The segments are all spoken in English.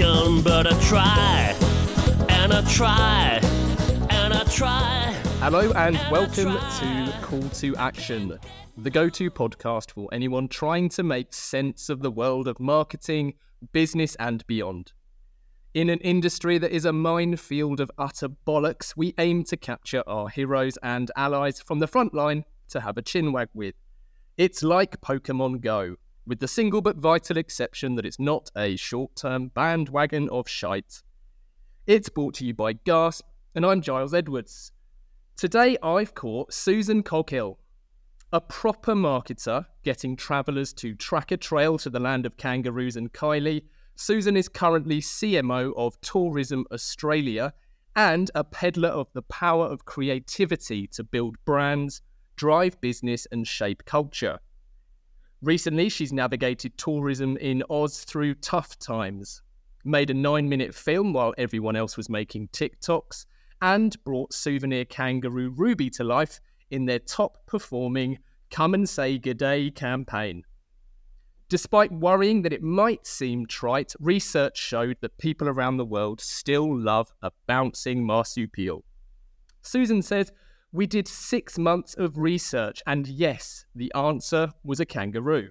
but I try and I try and I try. Hello and I welcome to Call to Action, the go to podcast for anyone trying to make sense of the world of marketing, business, and beyond. In an industry that is a minefield of utter bollocks, we aim to capture our heroes and allies from the front line to have a chinwag with. It's like Pokemon Go, with the single but vital exception that it's not a short term bandwagon of shite. It's brought to you by Gasp, and I'm Giles Edwards. Today I've caught Susan Coghill, a proper marketer getting travellers to track a trail to the land of kangaroos and Kylie. Susan is currently CMO of Tourism Australia and a peddler of the power of creativity to build brands, drive business, and shape culture. Recently, she's navigated tourism in Oz through tough times, made a nine minute film while everyone else was making TikToks, and brought souvenir kangaroo Ruby to life in their top performing Come and Say G'day campaign. Despite worrying that it might seem trite, research showed that people around the world still love a bouncing marsupial. Susan says, We did six months of research, and yes, the answer was a kangaroo.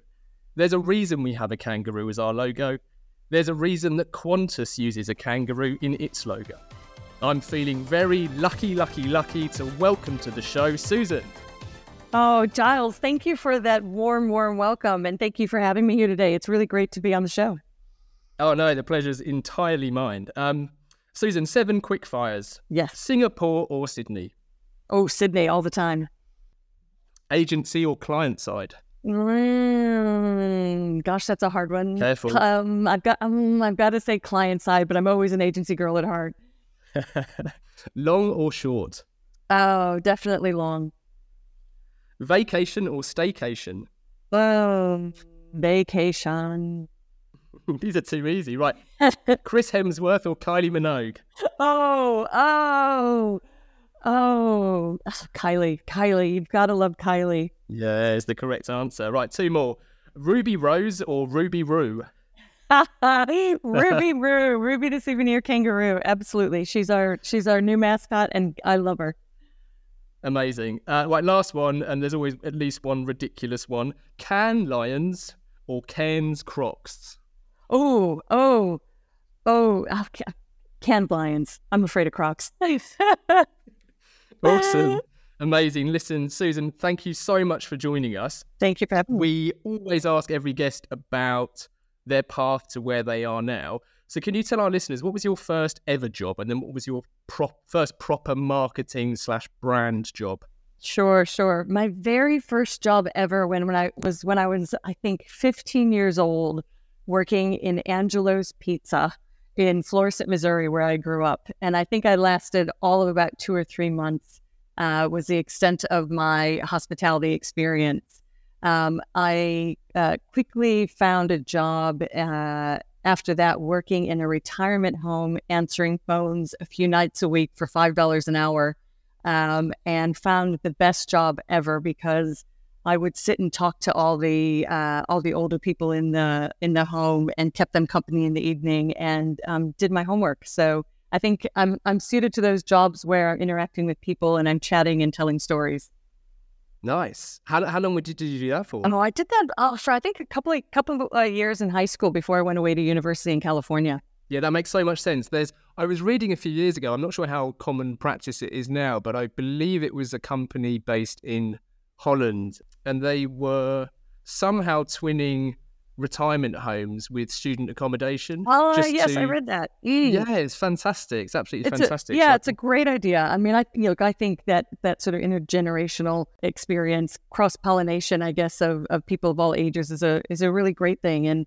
There's a reason we have a kangaroo as our logo. There's a reason that Qantas uses a kangaroo in its logo. I'm feeling very lucky, lucky, lucky to welcome to the show Susan. Oh, Giles, thank you for that warm, warm welcome. And thank you for having me here today. It's really great to be on the show. Oh no, the pleasure's entirely mine. Um, Susan, seven quick fires. Yes. Singapore or Sydney? Oh, Sydney all the time. Agency or client side? Mm, gosh, that's a hard one. Careful. Um, I've got, um, I've got to say client side, but I'm always an agency girl at heart. Long or short? Oh, definitely long. Vacation or staycation? Oh, vacation. These are too easy, right? Chris Hemsworth or Kylie Minogue? Oh, oh, oh, Kylie, Kylie. You've got to love Kylie. Yeah, is the correct answer. Right, two more. Ruby Rose or Ruby Roo? Ruby Roo, Ruby the souvenir kangaroo. Absolutely, she's our she's our new mascot, and I love her. Amazing. Uh, right, last one, and there's always at least one ridiculous one. Cannes Lions or Cairns Crocs? Oh, oh, oh, oh ca- lions. I'm afraid of Crocs. Awesome. Amazing. Listen, Susan, thank you so much for joining us. Thank you for having me. We always ask every guest about their path to where they are now. So, can you tell our listeners what was your first ever job, and then what was your prop, first proper marketing slash brand job? Sure, sure. My very first job ever when when I was when I was I think 15 years old, working in Angelo's Pizza in Florissant, Missouri, where I grew up, and I think I lasted all of about two or three months. Uh, was the extent of my hospitality experience. Um, I uh, quickly found a job uh, after that working in a retirement home, answering phones a few nights a week for five dollars an hour um, and found the best job ever because I would sit and talk to all the uh, all the older people in the in the home and kept them company in the evening and um, did my homework. So I think I'm I'm suited to those jobs where I'm interacting with people and I'm chatting and telling stories. Nice. How, how long did you, did you do that for? Oh, I did that uh, for I think a couple of, couple of uh, years in high school before I went away to university in California. Yeah, that makes so much sense. There's I was reading a few years ago. I'm not sure how common practice it is now, but I believe it was a company based in Holland, and they were somehow twinning retirement homes with student accommodation. Oh, just yes, I read that. Mm. Yeah, it's fantastic. It's absolutely It's fantastic. A, yeah, So- it's a great idea. I mean, I you know, I think that that sort of intergenerational experience, cross pollination, I guess, of, of people of all ages is a is a really great thing. And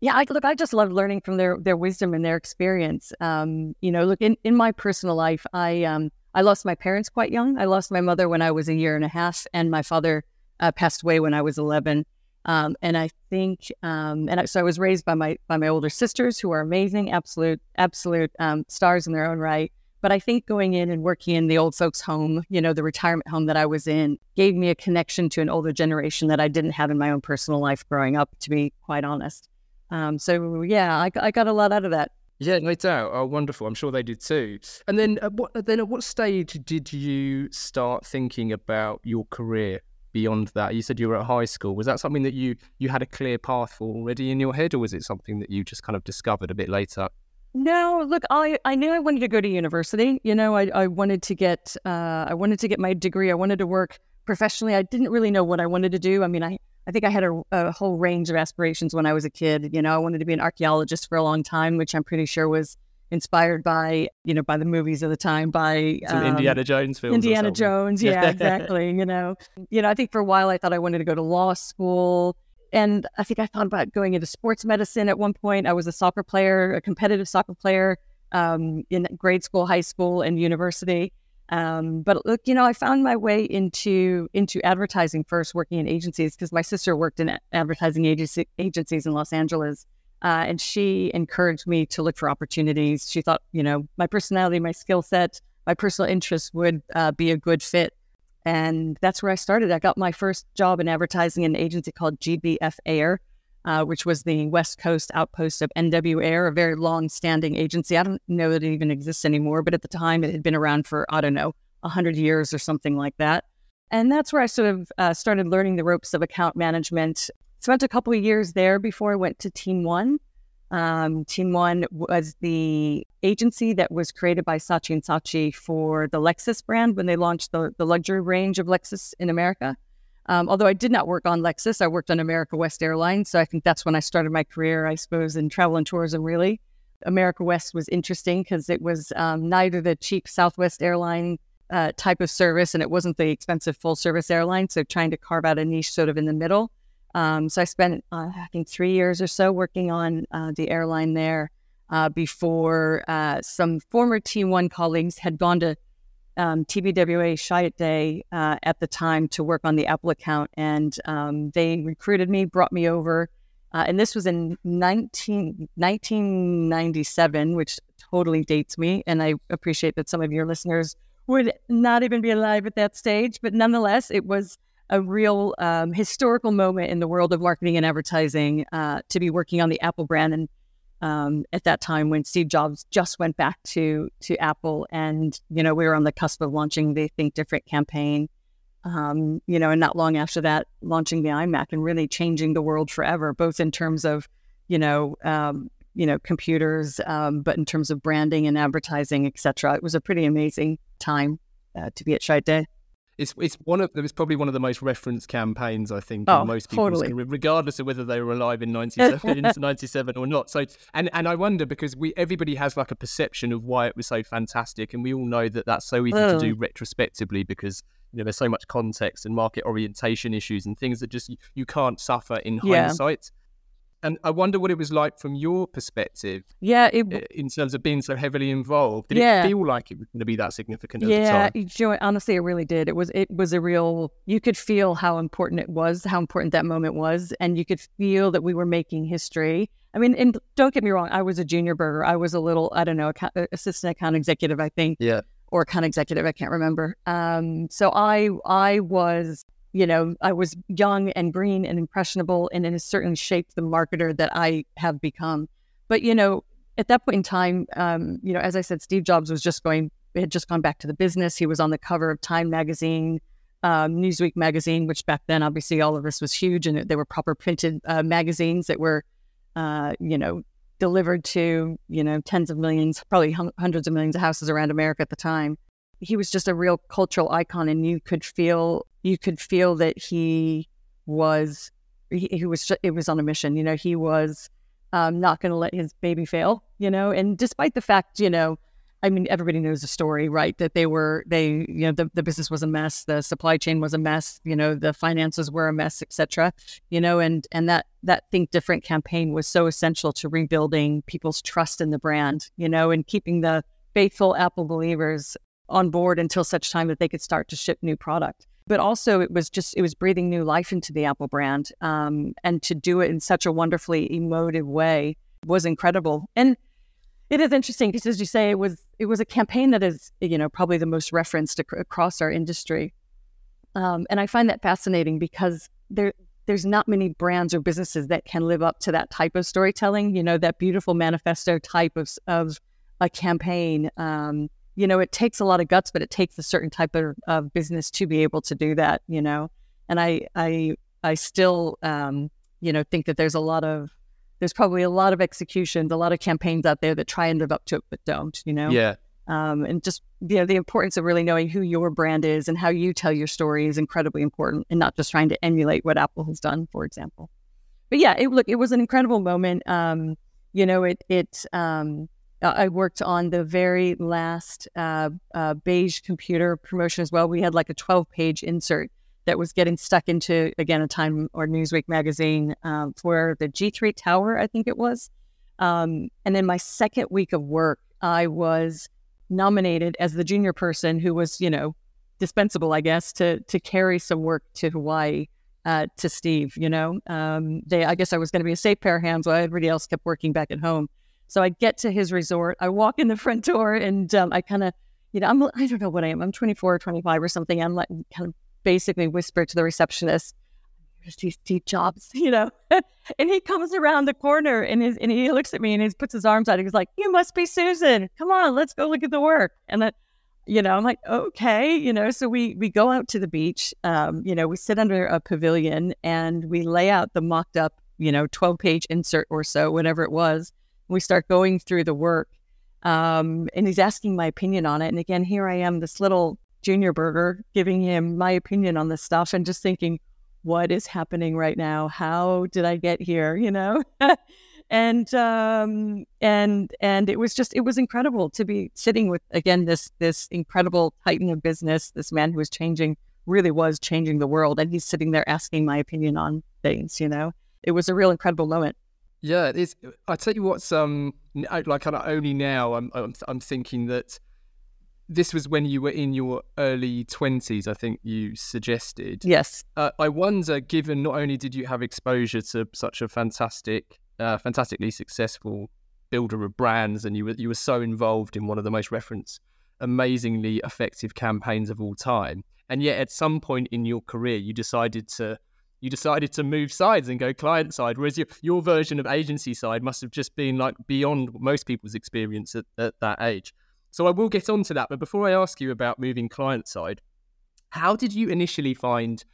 yeah, I, look, I just love learning from their their wisdom and their experience. Um, you know, look in, in my personal life, I um I lost my parents quite young. I lost my mother when I was a year and a half, and my father uh, passed away when I was eleven. Um, and I think, um, and I, so I was raised by my by my older sisters, who are amazing, absolute absolute um, stars in their own right. But I think going in and working in the old folks' home, you know, the retirement home that I was in, gave me a connection to an older generation that I didn't have in my own personal life growing up, to be quite honest. Um, so, yeah, I, I got a lot out of that. Yeah, no doubt. Oh, wonderful. I'm sure they did too. And then, at what, then at what stage did you start thinking about your career beyond that? You said you were at high school. Was that something that you you had a clear path for already in your head, or was it something that you just kind of discovered a bit later? No, look, I, I knew I wanted to go to university. You know, I, I wanted to get uh, I wanted to get my degree. I wanted to work professionally. I didn't really know what I wanted to do. I mean, I, I think I had a, a whole range of aspirations when I was a kid. You know, I wanted to be an archaeologist for a long time, which I'm pretty sure was inspired by you know by the movies of the time by um, Indiana Jones films. Indiana. Jones. Yeah, exactly. you know, you know, I think for a while I thought I wanted to go to law school. And I think I thought about going into sports medicine at one point. I was a soccer player, a competitive soccer player um, in grade school, high school, and university. Um, but look, you know, I found my way into into advertising first, working in agencies because my sister worked in advertising agency, agencies in Los Angeles, uh, and she encouraged me to look for opportunities. She thought, you know, my personality, my skill set, my personal interests would uh, be a good fit. And that's where I started. I got my first job in advertising in an agency called GBF Air, uh, which was the West Coast outpost of NW Ayer, a very long standing agency. I don't know that it even exists anymore, but at the time it had been around for, I don't know, 100 years or something like that. And that's where I sort of uh, started learning the ropes of account management. Spent a couple of years there before I went to Team One. Um, Team One was the agency that was created by Saatchi and Saatchi for the Lexus brand when they launched the, the luxury range of Lexus in America. Um, although I did not work on Lexus, I worked on America West Airlines. So I think that's when I started my career, I suppose, in travel and tourism, really. America West was interesting because it was um, neither the cheap Southwest airline uh, type of service and it wasn't the expensive full service airline. So trying to carve out a niche sort of in the middle. Um, so I spent, uh, I think, three years or so working on uh, the airline there uh, before uh, some former T1 colleagues had gone to um, TBWA Chiat uh, at the time to work on the Apple account. And um, they recruited me, brought me over. Uh, and this was in 19, 1997, which totally dates me. And I appreciate that some of your listeners would not even be alive at that stage. But nonetheless, it was a real um, historical moment in the world of marketing and advertising uh, to be working on the Apple brand. And um, at that time when Steve Jobs just went back to to Apple, and you know we were on the cusp of launching the Think Different campaign. Um, you know, and not long after that, launching the iMac and really changing the world forever, both in terms of you know um, you know computers, um, but in terms of branding and advertising, etc. It was a pretty amazing time uh, to be at Chiat Day. It's it's one of it's probably one of the most referenced campaigns I think Oh, in most people's totally. regardless of whether they were alive in 97, in 97 or not. So and and I wonder because we everybody has like a perception of why it was so fantastic, and we all know that that's so easy to Mm. do retrospectively because you know there's so much context and market orientation issues and things that just you, you can't suffer in Yeah. hindsight. And I wonder what it was like from your perspective Yeah, it, uh, in terms of being so heavily involved. Did Yeah. it feel like it was going to be that significant at the yeah, time? you know, honestly, it really did. It was it was a real. You could feel how important it was, how important that moment was, and you could feel that we were making history. I mean, and don't get me wrong, I was a junior burger. I was a little, I don't know, account, assistant account executive, I think, Yeah. or account executive, I can't remember. Um, so I I was, you know, I was young and green and impressionable, and it has certainly shaped the marketer that I have become. But you know, at that point in time, um, you know, as I said, Steve Jobs was just going had just gone back to the business. He was on the cover of Time magazine, um, Newsweek magazine, which back then obviously all of this was huge, and they were proper printed uh, magazines that were, uh, you know, delivered to you know tens of millions, probably hundreds of millions of houses around America at the time. He was just a real cultural icon, and you could feel you could feel that he was he, he was it was on a mission. You know, he was um, not going to let his baby fail. You know, and despite the fact, you know, I mean, everybody knows the story, right? That they were, they, you know, the, the business was a mess, the supply chain was a mess, you know, the finances were a mess, etc. You know, and and that that Think Different campaign was so essential to rebuilding people's trust in the brand, you know, and keeping the faithful Apple believers on board until such time that they could start to ship new product. But also, it was just it was breathing new life into the Apple brand, um, and to do it in such a wonderfully emotive way was incredible. And it is interesting because, as you say, it was it was a campaign that is you know probably the most referenced ac- across our industry, um, and I find that fascinating because there there's not many brands or businesses that can live up to that type of storytelling. You know, that beautiful manifesto type of of a campaign. Um, you know, it takes a lot of guts, but it takes a certain type of, of business to be able to do that. You know, and I I I still um, you know think that there's a lot of there's probably a lot of executions, a lot of campaigns out there that try and live up to it but don't. You know, Yeah. um, and just you know the importance of really knowing who your brand is and how you tell your story is incredibly important, and not just trying to emulate what Apple has done, for example. But yeah, it, look, it was an incredible moment. Um, you know, it it um, I worked on the very last uh, uh, beige computer promotion as well. We had like a twelve page insert that was getting stuck into again a Time or Newsweek magazine um, for the G3 Tower, I think it was. Um, and then my second week of work, I was nominated as the junior person who was, you know, dispensable, I guess, to to carry some work to Hawaii uh, to Steve. You know, um, they I guess I was going to be a safe pair of hands while everybody else kept working back at home. So I get to his resort, I walk in the front door, and um, I kind of, you know, I'm I don't know what I am, I'm 24 or 25 or something. I'm like kind of basically whisper to the receptionist, "Here's Steve Jobs," you know, and he comes around the corner and his, and he looks at me and he puts his arms out. He's like, "You must be Susan. Come on, let's go look at the work." And that, you know, I'm like, "Okay," you know. So we we go out to the beach. Um, you know, we sit under a pavilion and we lay out the mocked up, you know, 12 page insert or so, whatever it was. We start going through the work. Um, and he's asking my opinion on it. And again, here I am, this little junior burger, giving him my opinion on this stuff and just thinking, what is happening right now? How did I get here? You know? and um and and it was just it was incredible to be sitting with again this this incredible titan of business, this man who was changing really was changing the world. And he's sitting there asking my opinion on things, you know. It was a real incredible moment. Yeah, it's. I tell you what's um like kind of only now I'm, I'm I'm thinking that this was when you were in your early twenties. I think you suggested. Yes. Uh, I wonder, given not only did you have exposure to such a fantastic, uh, fantastically successful builder of brands, and you were you were so involved in one of the most referenced, amazingly effective campaigns of all time, and yet at some point in your career you decided to you decided to move sides and go client side, whereas your, your version of agency side must have just been like beyond most people's experience at, at that age. So I will get onto that, but before I ask you about moving client side, how did you initially find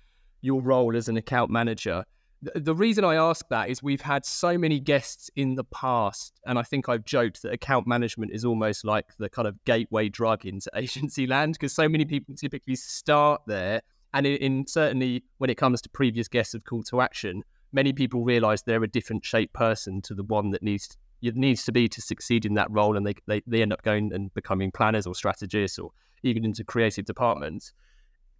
your role as an account manager? The, the reason I ask that is we've had so many guests in the past, and I think I've joked that account management is almost like the kind of gateway drug into agency land because so many people typically start there and in, in, certainly when it comes to previous guests of Call to Action, many people realise they're a different shaped person to the one that needs needs to be to succeed in that role, and they, they they end up going and becoming planners or strategists or even into creative departments.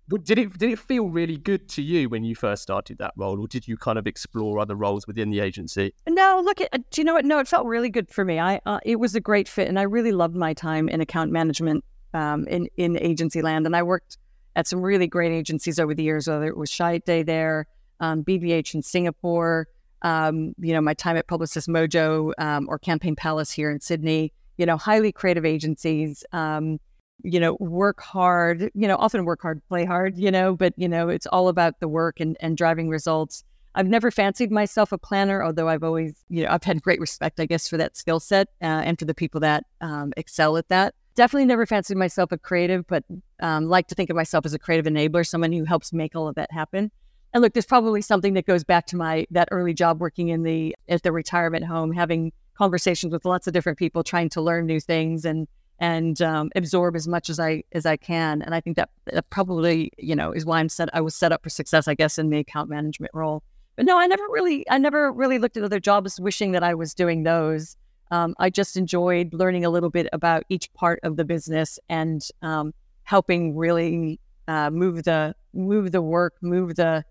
But did it did it feel really good to you when you first started that role, or did you kind of explore other roles within the agency? No, look at do you know what? No, it felt really good for me. I uh, it was a great fit, and I really loved my time in account management um, in in agency land, and I worked at some really great agencies over the years, whether it was Chiat there, um, BBH in Singapore, um, you know, my time at Publicis Mojo um, or Campaign Palace here in Sydney, you know, highly creative agencies, um, you know, work hard, you know, often work hard, play hard, you know, but, you know, it's all about the work and, and driving results. I've never fancied myself a planner, although I've always, you know, I've had great respect, I guess, for that skill set uh, and for the people that um, excel at that definitely never fancied myself a creative, but um, like to think of myself as a creative enabler, someone who helps make all of that happen. And look, there's probably something that goes back to my that early job working in the at the retirement home, having conversations with lots of different people, trying to learn new things and and um, absorb as much as I as I can. And I think that, that probably you know is why I'm set. I was set up for success, I guess, in the account management role. But no, I never really I never really looked at other jobs wishing that I was doing those um, I just enjoyed learning a little bit about each part of the business and um, helping really uh, move the move the work, move the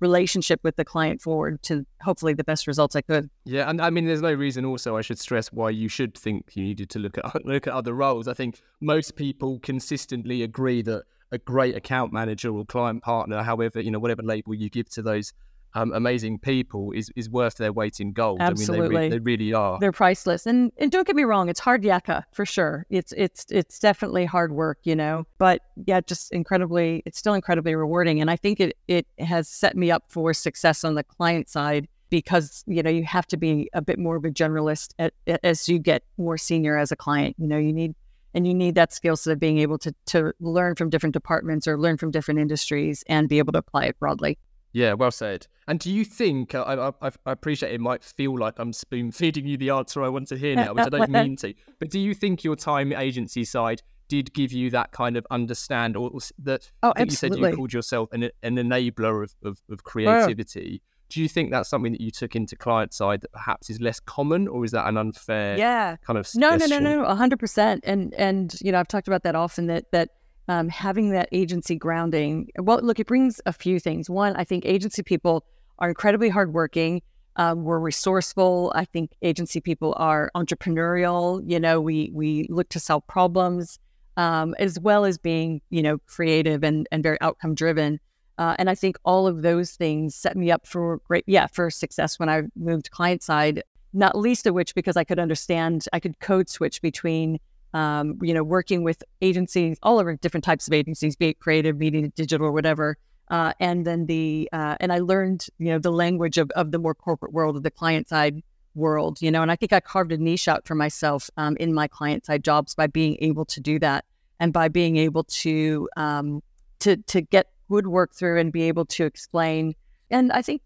relationship with the client forward to hopefully the best results I could. Yeah, and I mean, there's no reason. Also, I should stress why you should think you needed to look at look at other roles. I think most people consistently agree that a great account manager or client partner, however you know whatever label you give to those um, amazing people is is worth their weight in gold. Absolutely. I mean, they, re- they really are. They're priceless. And and don't get me wrong, it's hard yakka for sure. It's it's it's definitely hard work, you know. But yeah, just incredibly it's still incredibly rewarding. And I think it it has set me up for success on the client side because, you know, you have to be a bit more of a generalist at, as you get more senior as a client. You know, you need and you need that skill set of being able to to learn from different departments or learn from different industries and be able to apply it broadly. Yeah, well said. And do you think uh, I, I, I, appreciate it might feel like I'm spoon feeding you the answer I want to hear now, which I don't mean to. But do you think your time agency side did give you that kind of understand, or that oh, you said you called yourself an, an enabler of, of, of creativity? Do you think that's something that you took into client side that perhaps is less common, or is that an unfair yeah. kind of no, no, no, no, no, hundred percent. And and you know I've talked about that often that that um, having that agency grounding. Well, look, it brings a few things. One, I think agency people are incredibly hardworking. Um, we're resourceful. I think agency people are entrepreneurial. You know, we we look to solve problems um, as well as being you know creative and and very outcome driven. Uh, and I think all of those things set me up for great, yeah, for success when I moved client side. Not least of which because I could understand, I could code switch between um, you know, working with agencies, all over different types of agencies, be it creative, media, digital, or whatever. Uh, and then the uh, and I learned you know the language of, of the more corporate world of the client side world you know and I think I carved a niche out for myself um, in my client side jobs by being able to do that and by being able to um, to to get good work through and be able to explain and I think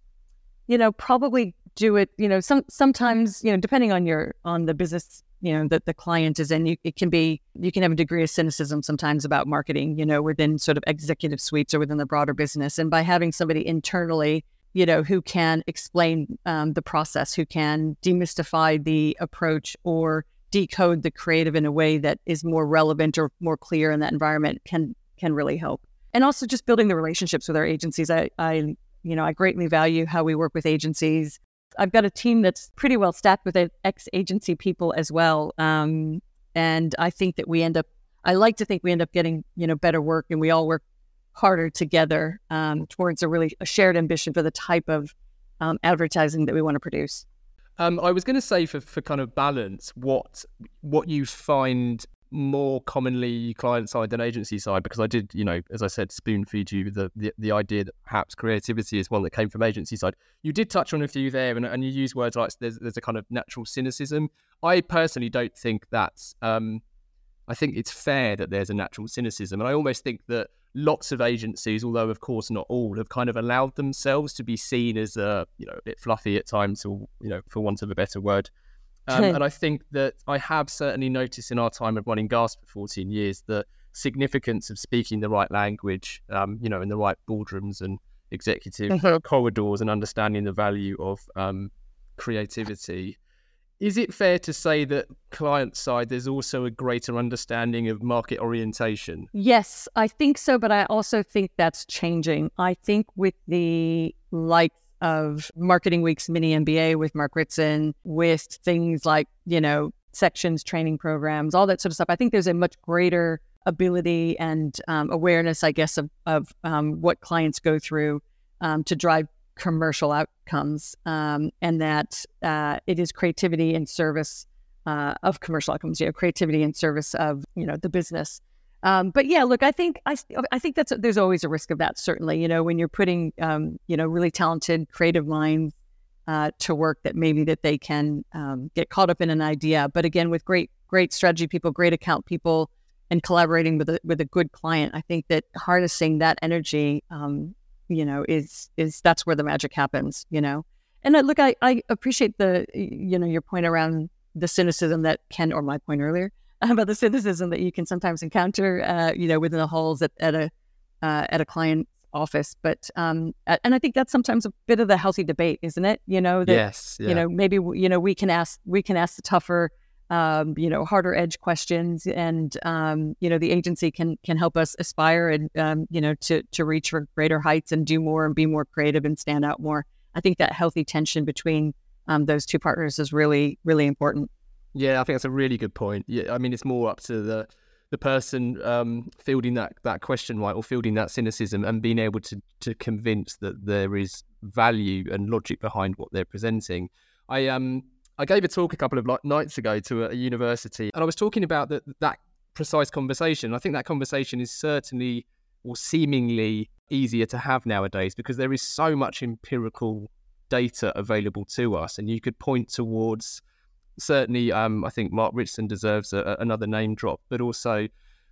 you know probably do it you know some sometimes you know depending on your on the business you know that the client is in you, it can be you can have a degree of cynicism sometimes about marketing you know within sort of executive suites or within the broader business. And by having somebody internally you know who can explain um, the process who can demystify the approach or decode the creative in a way that is more relevant or more clear in that environment can can really help. And also just building the relationships with our agencies. I i you know i greatly value how we work with agencies I've got a team that's pretty well staffed with ex agency people as well. Um, and I think that we end up, I like to think we end up getting, you know, better work and we all work harder together um, towards a really a shared ambition for the type of um, advertising that we want to produce. Um, I was going to say for, for kind of balance, what what you find more commonly client side than agency side because I did, you know, as I said, spoon feed you the, the, the idea that perhaps creativity is one that came from agency side. You did touch on a few there, and, and you use words like there's, there's a kind of natural cynicism. I personally don't think that's. Um, I think it's fair that there's a natural cynicism, and I almost think that lots of agencies, although of course not all, have kind of allowed themselves to be seen as a you know a bit fluffy at times, or you know, for want of a better word. Um, and I think that I have certainly noticed in our time of running Gasp for 14 years the significance of speaking the right language, um, you know, in the right boardrooms and executive mm-hmm. corridors and understanding the value of um, creativity. Is it fair to say that client side there's also a greater understanding of market orientation? Yes, I think so, but I also think that's changing. I think with the likes of Marketing Week's mini MBA with Mark Ritson, with things like, you know, sections, training programs, all that sort of stuff. I think there's a much greater ability and um, awareness, I guess, of, of um, what clients go through um, to drive commercial outcomes, um, and that uh, it is creativity in service uh, of commercial outcomes. You know, creativity in service of you know the business. Um, but yeah, look, I think I, I think that's there's always a risk of that. Certainly, you know, when you're putting um, you know really talented creative minds uh, to work, that maybe that they can um, get caught up in an idea. But again, with great great strategy people, great account people, and collaborating with a, with a good client, I think that harnessing that energy, um, you know, is is that's where the magic happens. You know, and uh, look, I I appreciate the you know your point around the cynicism that Ken or my point earlier about the cynicism that you can sometimes encounter, uh, you know, within the halls at, at a uh, at a client's office. But um, and I think that's sometimes a bit of the healthy debate, isn't it? You know, that, yes, yeah. you know, maybe you know we can ask we can ask the tougher, um, you know, harder edge questions, and um, you know, the agency can can help us aspire and um, you know to to reach for greater heights and do more and be more creative and stand out more. I think that healthy tension between um, those two partners is really really important. Yeah, I think that's a really good point. Yeah, I mean, it's more up to the the person um, fielding that that question right or fielding that cynicism and being able to to convince that there is value and logic behind what they're presenting. I um I gave a talk a couple of nights ago to a, a university, and I was talking about that that precise conversation. I think that conversation is certainly or seemingly easier to have nowadays because there is so much empirical data available to us, and you could point towards certainly. Um, I think Mark Ritson deserves a, another name drop, but also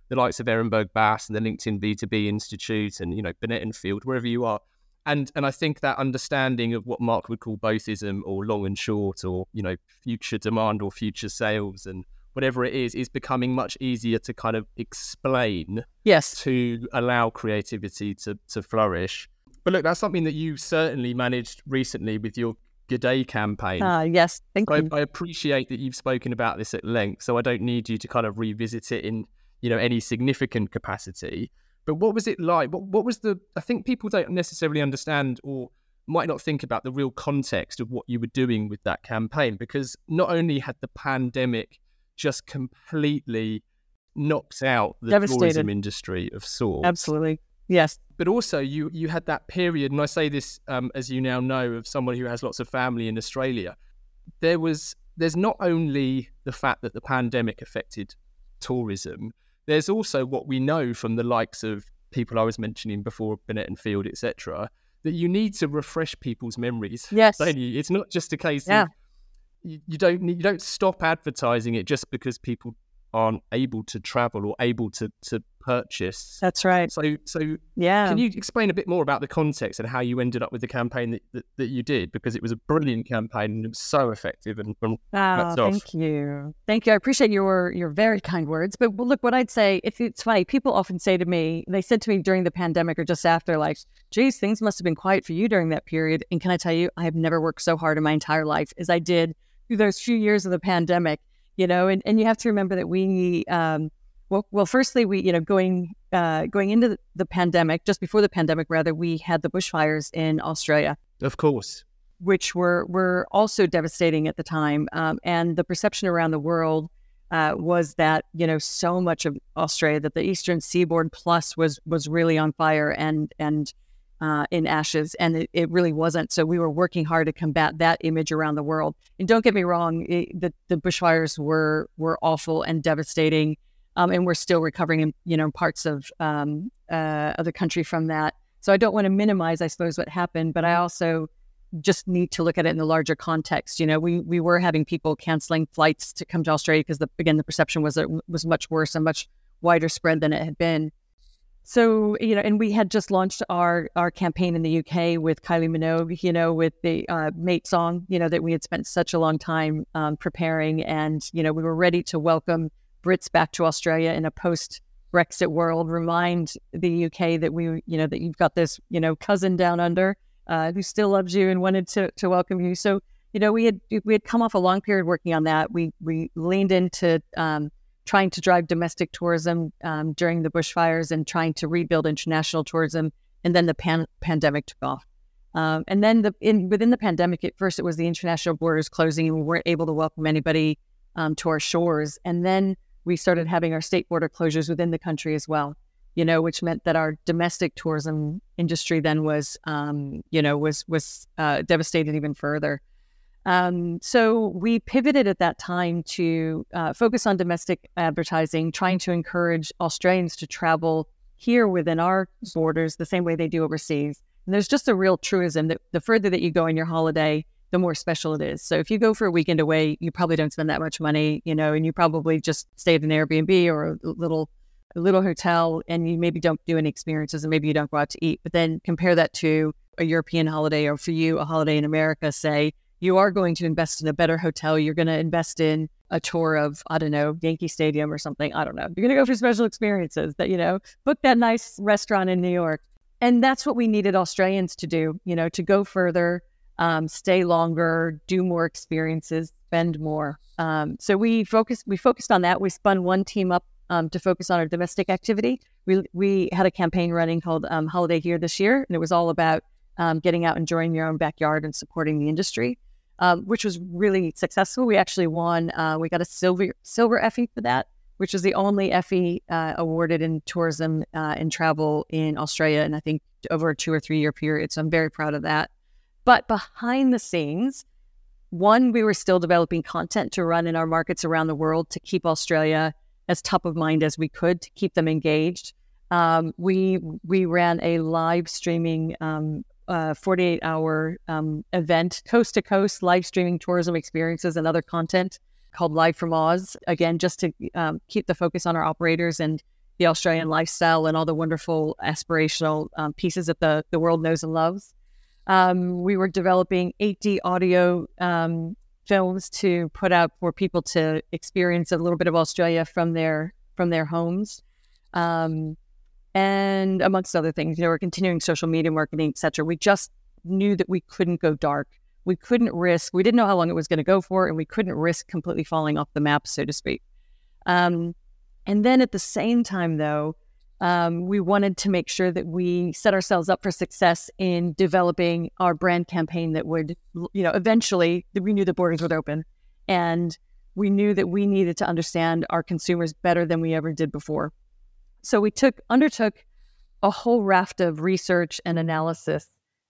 the likes of Ehrenberg Bass and the LinkedIn B2B Institute, and you know Bennett and Field, wherever you are. And and I think that understanding of what Mark would call bothism or long and short, or you know future demand or future sales, and whatever it is, is becoming much easier to kind of explain. Yes. To allow creativity to to flourish. But look, that's something that you certainly managed recently with your G'day campaign. Uh, yes, thank so you. I, I, appreciate that you've spoken about this at length, so I don't need you to kind of revisit it in you know any significant capacity. But what was it like? What what was the? I think people don't necessarily understand or might not think about the real context of what you were doing with that campaign because not only had the pandemic just completely knocked out the tourism industry of sorts. Absolutely. Yes. But also, you you had that period, and I say this um, as you now know of someone who has lots of family in Australia. There was there's not only the fact that the pandemic affected tourism. There's also what we know from the likes of people I was mentioning before, Bennett and Field, etc. That you need to refresh people's memories. Yes, it's not just a case yeah. of you, you don't need, you don't stop advertising it just because people aren't able to travel or able to to purchase. That's right. So so yeah. Can you explain a bit more about the context and how you ended up with the campaign that, that, that you did? Because it was a brilliant campaign and it was so effective. And, and oh, thank you, thank you. I appreciate your your very kind words. But look, what I'd say, if it's funny, people often say to me, they said to me during the pandemic or just after, like, "Geez, things must have been quiet for you during that period." And can I tell you, I have never worked so hard in my entire life as I did through those few years of the pandemic you know, and, and you have to remember that we, um, well, well, firstly, we, you know, going uh, going into the pandemic, just before the pandemic, rather, we had the bushfires in Australia. Of course. Which were were also devastating at the time, um, and the perception around the world uh, was that you know so much of Australia, that the eastern seaboard plus was was really on fire, and and uh, in ashes, and it, it, really wasn't. So we were working hard to combat that image around the world. And don't get me wrong, it, the, the bushfires were were awful and devastating, um, and we're still recovering in you know parts of um, uh, of the country from that. So I don't want to minimize, I suppose, what happened, but I mm-hmm. also just need to look at it in the larger context. You know, we we were having people canceling flights to come to Australia because the again the perception was it was much worse and much wider spread than it had been. So you know, and we had just launched our our campaign in the UK with Kylie Minogue, you know, with the uh, Mate song, you know, that we had spent such a long time um, preparing, and you know, we were ready to welcome Brits back to Australia in a post Brexit world. Remind the UK that we, you know, that you've got this, you know, cousin down under uh, who still loves you and wanted to to welcome you. So you know, we had we had come off a long period working on that. We we leaned into um, trying to drive domestic tourism um, during the bushfires and trying to rebuild international tourism. And then the pan- pandemic took off. Um, and then the, in, within the pandemic, at first it was the international borders closing and we weren't able to welcome anybody um, to our shores. And then we started having our state border closures within the country as well, you know, which meant that our domestic tourism industry then was, um, you know, was was uh, devastated even further. Um, so we pivoted at that time to uh, focus on domestic advertising, trying to encourage Australians to travel here within our borders the same way they do overseas. And there's just a real truism that the further that you go on your holiday, the more special it is. So if you go for a weekend away, you probably don't spend that much money, you know, and you probably just stay at an Airbnb or a little a little hotel and you maybe don't do any experiences and maybe you don't go out to eat. But then compare that to a European holiday or for you a holiday in America, say, you are going to invest in a better hotel. You're going to invest in a tour of, I don't know, Yankee Stadium or something. I don't know. You're going to go for special experiences that, you know, book that nice restaurant in New York. And that's what we needed Australians to do, you know, to go further, um, stay longer, do more experiences, spend more. Um, so we focused, we focused on that. We spun one team up um, to focus on our domestic activity. We, we had a campaign running called um, Holiday Here this year, and it was all about um, getting out, enjoying your own backyard, and supporting the industry um, which was really successful. We actually won. Uh, we got a silver silver Effie for that, which is the only Effie uh, awarded in tourism uh, and travel in Australia, and I think over a two or three year period. So I'm very proud of that. But behind the scenes, one, we were still developing content to run in our markets around the world to keep Australia as top of mind as we could to keep them engaged. Um, we we ran a live streaming um, uh, 48 hour um, event, coast to coast live streaming tourism experiences and other content called Live from Oz. Again, just to um, keep the focus on our operators and the Australian lifestyle and all the wonderful aspirational um, pieces that the, the world knows and loves. Um, we were developing 8D audio um, films to put out for people to experience a little bit of Australia from their from their homes, um, and amongst other things. You know, we're continuing social media marketing, etc. We just knew that we couldn't go dark. We couldn't risk. We didn't know how long it was going to go for, and we couldn't risk completely falling off the map, so to speak. Um, and then at the same time, though, um, we wanted to make sure that we set ourselves up for success in developing our brand campaign that would, you know, eventually we knew the borders would open and we knew that we needed to understand our consumers better than we ever did before. So we took undertook a whole raft of research and analysis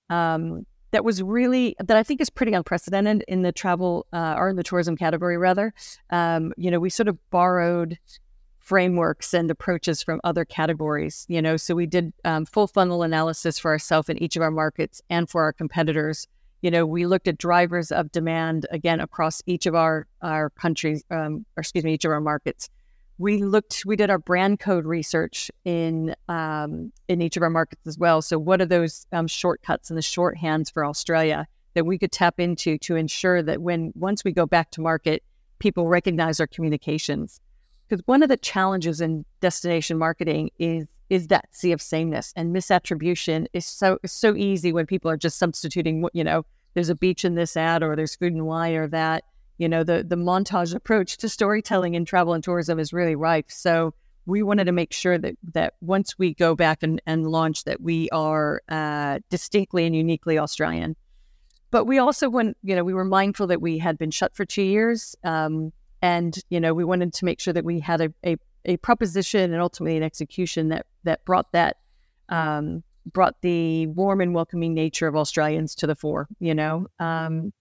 um, that was really that I think is pretty unprecedented in the travel uh, or in the tourism category rather. Um, you know, we sort of borrowed frameworks and approaches from other categories. You know, so we did um, full funnel analysis for ourselves in each of our markets and for our competitors. You know, we looked at drivers of demand again across each of our our countries, um, or excuse me, each of our markets. We looked, we did our brand code research in um, in each of our markets as well. So, what are those um, shortcuts and the shorthands for Australia that we could tap into to ensure that when once we go back to market, people recognize our communications because one of the challenges in destination marketing is is that sea of sameness and misattribution is so so easy when people are just substituting what you know there's a beach in this ad or there's food and wine or that. You know the the montage approach to storytelling in travel and tourism is really rife. So we wanted to make sure that that once we go back and, and launch that we are uh, distinctly and uniquely australian. But we also went you know we were mindful that we had been shut for two years um, and you know we wanted to make sure that we had a, a, a proposition and ultimately an execution that that brought that um, brought the warm and welcoming nature of Australians to the fore. You know, um,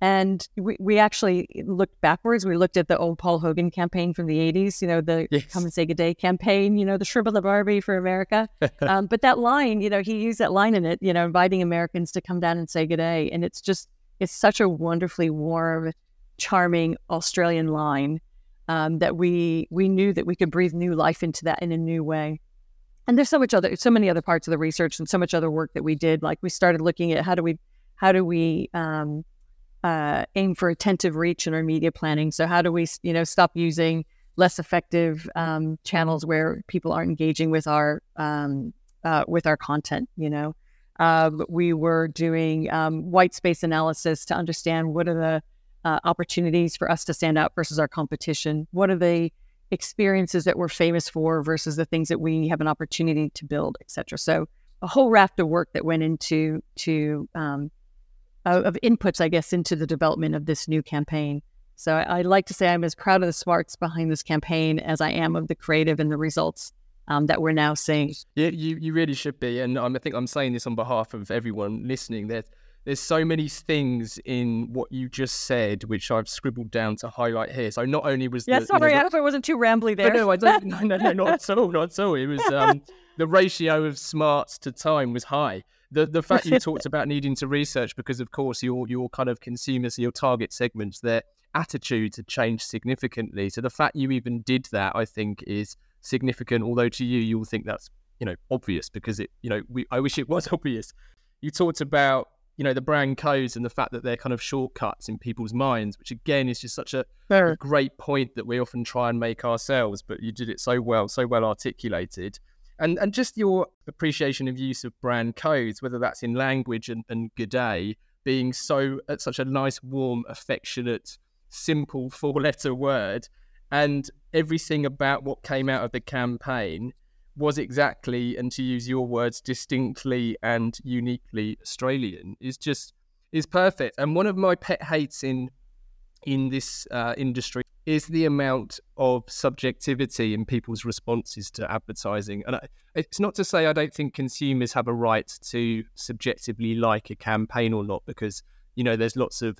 and we, we actually looked backwards. We looked at the old Paul Hogan campaign from the 80s, you know, the yes. Come and Say Good Day campaign, you know, the shrimp on the Barbie for America. um, but that line, you know, he used that line in it, you know, inviting Americans to come down and say good day. And it's just, it's such a wonderfully warm, charming Australian line um, that we we knew that we could breathe new life into that in a new way. And there's so much other, so many other parts of the research and so much other work that we did. Like we started looking at how do we how do we um, uh, aim for attentive reach in our media planning. So how do we you know stop using less effective um, channels where people aren't engaging with our um, uh, with our content. You know, um, we were doing um, white space analysis to understand what are the uh, opportunities for us to stand out versus our competition? What are the experiences that we're famous for versus the things that we have an opportunity to build, et cetera? So a whole raft of work that went into to um, of inputs, I guess, into the development of this new campaign. So I, would like to say I'm as proud of the smarts behind this campaign as I am of the creative and the results um, that we're now seeing. Yeah, you, you really should be. And um, I think I'm saying this on behalf of everyone listening. That there's so many things in what you just said which I've scribbled down to highlight here. So not only was yeah, the, sorry, you know, I hope I wasn't too rambly there. No, no, I don't. No, no, no, not at all, not at all. It was um, the ratio of smarts to time was high. The the fact you talked about needing to research because of course your your kind of consumers, your target segments, their attitudes had changed significantly. So the fact you even did that, I think, is significant. Although to you, you'll think that's you know obvious because it you know we I wish it was obvious. You talked about you know the brand codes and the fact that they're kind of shortcuts in people's minds which again is just such a, a, great point that we often try and make ourselves but you did it so well so well articulated. And and just your appreciation of use of brand codes whether that's in language and, and good day being so at such a nice warm affectionate simple four letter word and everything about what came out of the campaign was exactly, and to use your words, distinctly and uniquely Australian is just is perfect. And one of my pet hates in in this uh, industry is the amount of subjectivity in people's responses to advertising. And I, it's not to say I don't think consumers have a right to subjectively like a campaign or not, because you know there's lots of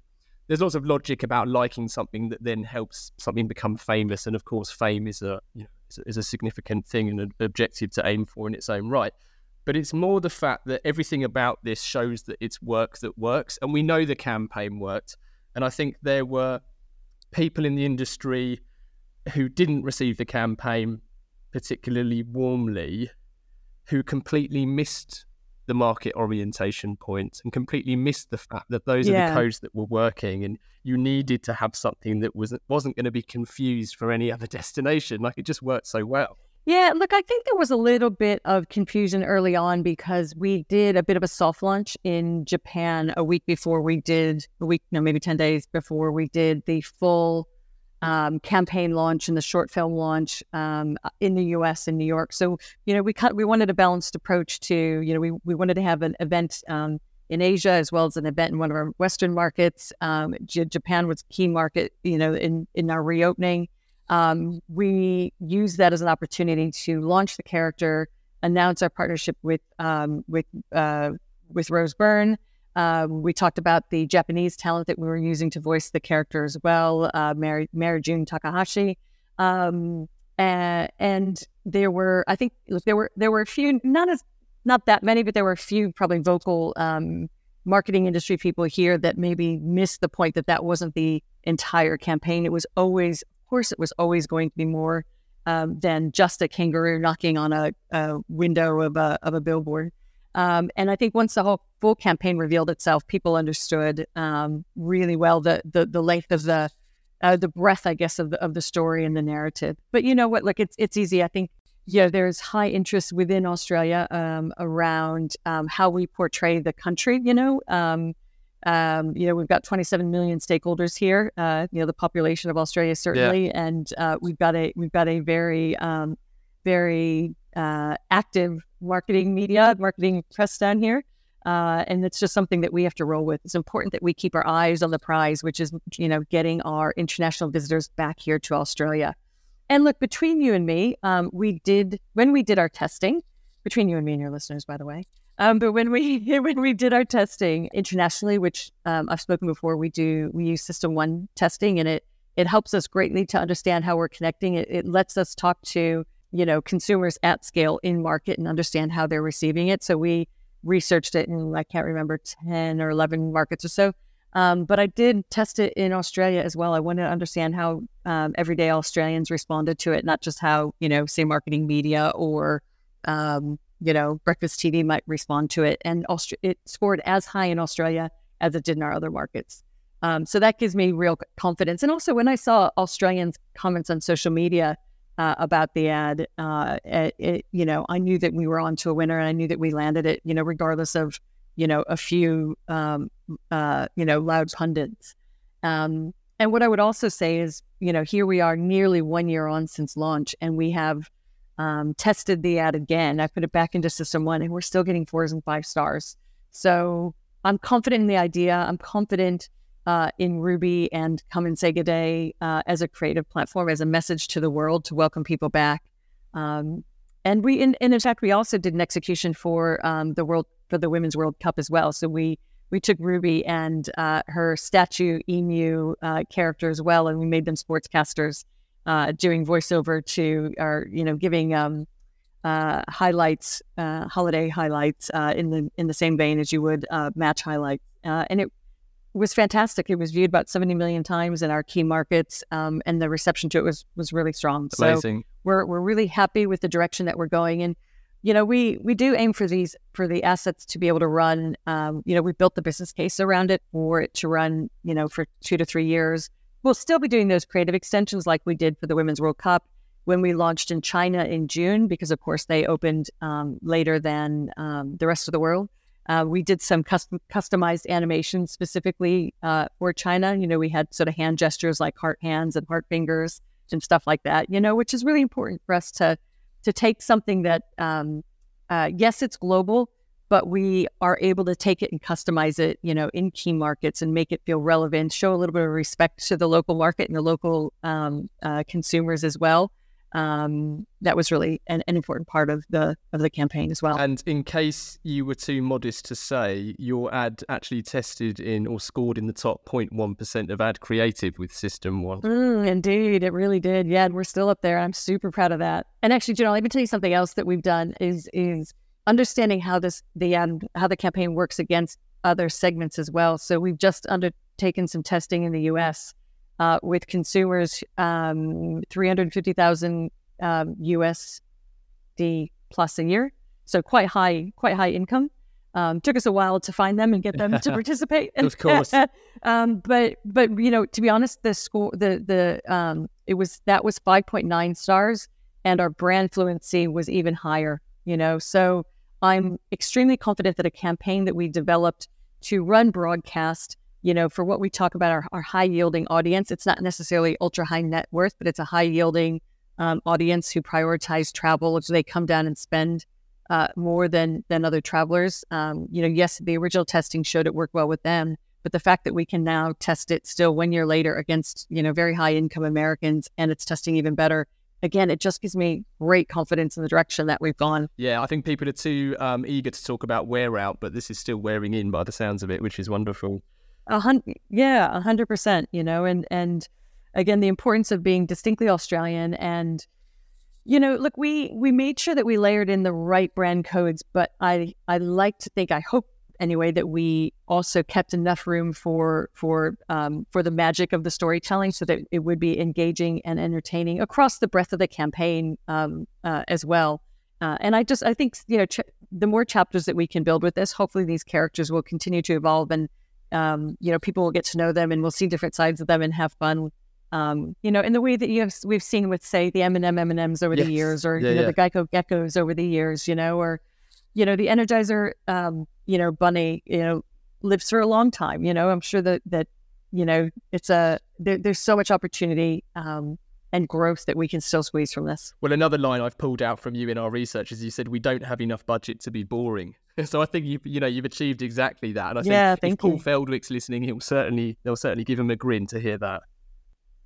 there's lots of logic about liking something that then helps something become famous. And of course, fame is a you know is a, significant thing and an objective to aim for in its own right. But it's more the fact that everything about this shows that it's work that works, and we know the campaign worked. And I think there were people in the industry who didn't receive the campaign particularly warmly, who completely missed the market orientation point and completely missed the fact that those yeah. are the codes that were working and you needed to have something that was wasn't going to be confused for any other destination like it just worked so well yeah, look, I think there was a little bit of confusion early on because we did a bit of a soft launch in Japan a week before we did a week, no, maybe 10 days before we did the full um, campaign launch and the short film launch um, in the US in New York. So, you know, we cut, we wanted a balanced approach to, you know, we, we wanted to have an event um, in Asia as well as an event in one of our Western markets. Um, J- Japan was a key market, you know, in, in our reopening um, we use that as an opportunity to launch the character, announce our partnership with um, with uh, with Rose Byrne. Um, we talked about the Japanese talent that we were using to voice the character as well, uh, Mary, Mary Jun Takahashi, um, and, and, there were, I think, there were there were a few, not as not that many, but there were a few probably vocal um, marketing industry people here that maybe missed the point that that wasn't the entire campaign. It was always of course, it was always going to be more um, than just a kangaroo knocking on a, a window of a, of a billboard. Um, and I think once the whole full campaign revealed itself, people understood um, really well the, the, the length of the uh, the breadth, I guess, of the, of the story and the narrative. But you know what? Look, it's it's easy. I think yeah, there's high interest within Australia um, around um, how we portray the country. You know, um, um, you know, we've got 27 million stakeholders here. Uh, you know, the population of Australia certainly, yeah. and uh, we've got a we've got a very um, very uh, active marketing media, marketing press down here, uh, and it's just something that we have to roll with. It's important that we keep our eyes on the prize, which is you know getting our international visitors back here to Australia. And look, between you and me, um, we did when we did our testing. Between you and me and your listeners, by the way, um, but when we when we did our testing internationally, which um, I've spoken before, we do we use System One testing, and it it helps us greatly to understand how we're connecting. It, it lets us talk to you know consumers at scale in market and understand how they're receiving it. So we researched it in I can't remember ten or eleven markets or so. Um, but I did test it in Australia as well. I wanted to understand how um, everyday Australians responded to it, not just how you know, say, marketing media or um, you know, breakfast TV might respond to it. And Aust- it scored as high in Australia as it did in our other markets. Um, so that gives me real confidence. And also, when I saw Australians' comments on social media uh, about the ad, uh, it, it, you know, I knew that we were on to a winner, and I knew that we landed it. You know, regardless of you know a few um, uh, you know loud pundits. Um, and what I would also say is, you know, here we are, nearly one year on since launch, and we have um, tested the ad again. I put it back into system one, and we're still getting fours and five stars. So I'm confident in the idea. I'm confident uh, in Ruby and Come and Say G'Day uh, as a creative platform, as a message to the world to welcome people back. Um, and we, in, and in fact, we also did an execution for um, the world for the Women's World Cup as well. So we we took Ruby and uh, her statue emu uh, character as well, and we made them sportscasters uh, doing voiceover to or you know giving um, uh, highlights, uh, holiday highlights uh, in the in the same vein as you would uh, match highlights, and it was fantastic. It was viewed about seventy million times in our key markets, um, and the reception to it was was really strong. Amazing. So we're we're really happy with the direction that we're going in. You know, we we do aim for these for the assets to be able to run. Um, you know, we built the business case around it for it to run. You know, for two to three years we'll still be doing those creative extensions like we did for the Women's World Cup when we launched in China in June, because of course they opened um, later than um, the rest of the world. Uh, we did some custom, customized animation specifically uh, for China. You know, we had sort of hand gestures like heart hands and heart fingers and stuff like that. You know, which is really important for us to to take something that, um, uh, yes, it's global, but we are able to take it and customize it, you know, in key markets and make it feel relevant, show a little bit of respect to the local market and the local um, uh, consumers as well. Um, that was really an, an, important part of the of the campaign as well. And in case you were too modest to say, your ad actually tested in or scored in the top 0.1 percent of ad creative with System One. Mm, indeed, it really did. Yeah, and we're still up there. I'm super proud of that. And actually, General, let me tell you something else that we've done is is understanding how this the um, how the campaign works against other segments as well. So we've just undertaken some testing in the U.S. Uh, with consumers, um, three hundred fifty thousand um, USD plus a year, so quite high, quite high income. Um, took us a while to find them and get them to participate. of course. um, but but you know, to be honest, the score the the um, it was that was five point nine stars, and our brand fluency was even higher. You know, so I'm extremely confident that a campaign that we developed to run broadcast, you know, for what we talk about our, our high yielding audience, it's not necessarily ultra high net worth, but it's a high yielding um, audience who prioritize travel. So they come down and spend uh, more than than other travelers. Um, you know, yes, the original testing showed it worked well with them, but the fact that we can now test it still one year later against you know very high income Americans and it's testing even better again, it just gives me great confidence in the direction that we've gone. Yeah, I think people are too um, eager to talk about wear out, but this is still wearing in by the sounds of it, which is wonderful. A hundred, yeah, a hundred percent. You know, and and again, the importance of being distinctly Australian and. You know, look, we we made sure that we layered in the right brand codes, but I I like to think I hope anyway that we also kept enough room for for um, for the magic of the storytelling so that it would be engaging and entertaining across the breadth of the campaign um, uh, as well uh, and i just i think you know ch- the more chapters that we can build with this hopefully these characters will continue to evolve and um, you know people will get to know them and we'll see different sides of them and have fun um, you know, in the way that you have, we've seen with, say, the M&M M&Ms over yes. the years, or yeah, you know, yeah. the Geico Geckos over the years, you know, or you know, the Energizer, um, you know, bunny, you know, lives for a long time. You know, I'm sure that that you know it's a there, there's so much opportunity um, and growth that we can still squeeze from this. Well, another line I've pulled out from you in our research is you said we don't have enough budget to be boring. So I think you you know you've achieved exactly that. And I think if Paul you. Feldwick's listening, he'll certainly they'll certainly give him a grin to hear that.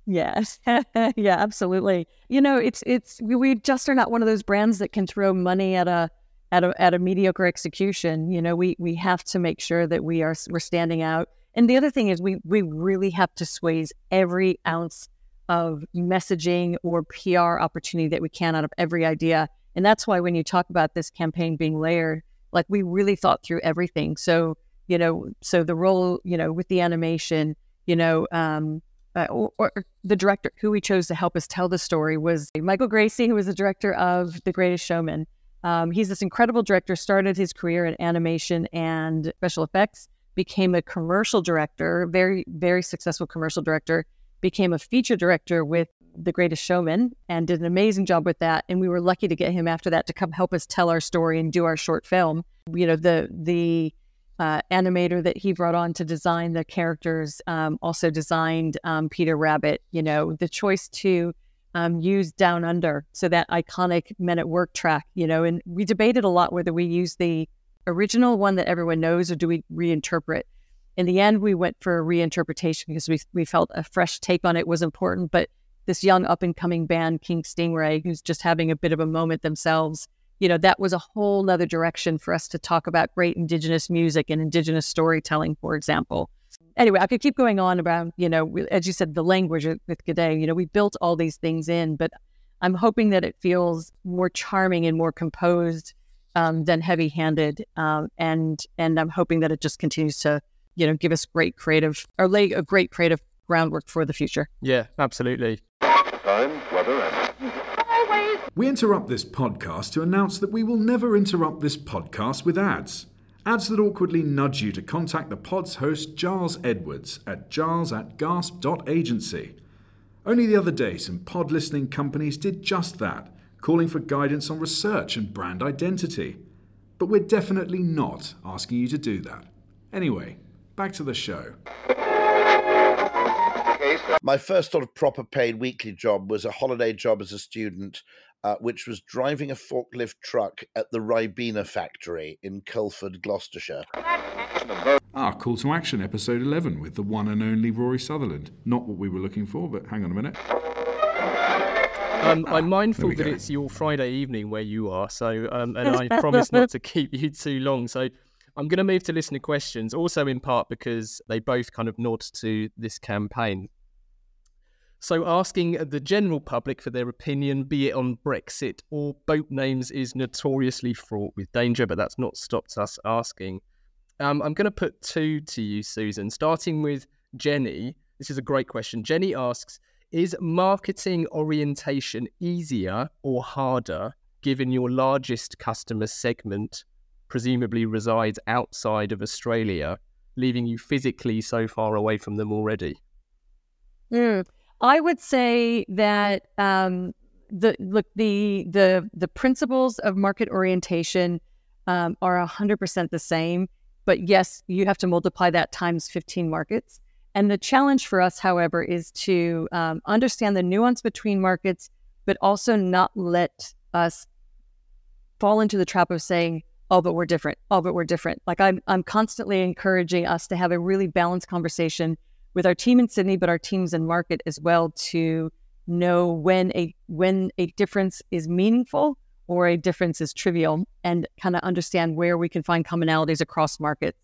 Yes, yeah, absolutely. You know, it's it's we just are not one of those brands that can throw money at a at a at a mediocre execution. You know, we we have to make sure that we are we're standing out. And the other thing is we we really have to squeeze every ounce of messaging or PR opportunity that we can out of every idea. And that's why when you talk about this campaign being layered, like we really thought through everything. So, you know, so the role, you know, with the animation, you know, um, uh, or, or, the director who we chose to help us tell the story was Michael Gracey, who was the director of The Greatest Showman. Um, he's this incredible director, started his career in animation and special effects, became a commercial director, very, very successful commercial director, became a feature director with The Greatest Showman and did an amazing job with that. And we were lucky to get him after that to come help us tell our story and do our short film. You know, the, the, uh, animator that he brought on to design the characters um, also designed um, Peter Rabbit. You know, the choice to um, used Down Under. So that iconic Men at Work track, you know, and we debated a lot whether we use the original one that everyone knows or do we reinterpret. In the end, we went for a reinterpretation because we, we felt a fresh take on it was important. But this young up and coming band, King Stingray, who's just having a bit of a moment themselves, you know, that was a whole other direction for us to talk about great Indigenous music and Indigenous storytelling, for example anyway, I could keep going on about, you know, as you said, the language with G'day. You know, we built all these things in, but I'm hoping that it feels more charming and more composed um, than heavy-handed, um, and and I'm hoping that it just continues to, you know, give us great creative or lay a great creative groundwork for the future. Yeah, absolutely. Time, weather, and we interrupt this podcast to announce that we will never interrupt this podcast with ads. Ads that awkwardly nudge you to contact the pod's host, Giles Edwards, at giles at gasp.agency. Only the other day, some pod listening companies did just that, calling for guidance on research and brand identity. But we're definitely not asking you to do that. Anyway, back to the show. My first sort of proper paid weekly job was a holiday job as a student uh, which was driving a forklift truck at the Ribena factory in Coleford, Gloucestershire. Ah, Call to Action, episode 11, with the one and only Rory Sutherland. Not what we were looking for, but hang on a minute. Um, I'm mindful that go. it's your Friday evening where you are, so um, and I promise not to keep you too long. So I'm going to move to listener questions, also in part because they both kind of nod to this campaign. So asking the general public for their opinion, be it on Brexit or boat names, is notoriously fraught with danger, but that's not stopped us asking. Um, I'm going to put two to you, Susan, starting with Jenny. This is a great question. Jenny asks Is marketing orientation easier or harder given your largest customer segment presumably resides outside of Australia, leaving you physically so far away from them already? Mm. I would say that um, the look the the the principles of market orientation um, are hundred percent the same. But yes, you have to multiply that times fifteen markets. And the challenge for us, however, is to um, understand the nuance between markets, but also not let us fall into the trap of saying, "Oh, but we're different. Oh, but we're different." Like I'm, I'm constantly encouraging us to have a really balanced conversation with our team in Sydney, but our teams in market as well to know when a when a difference is meaningful or a difference is trivial, and kind of understand where we can find commonalities across markets.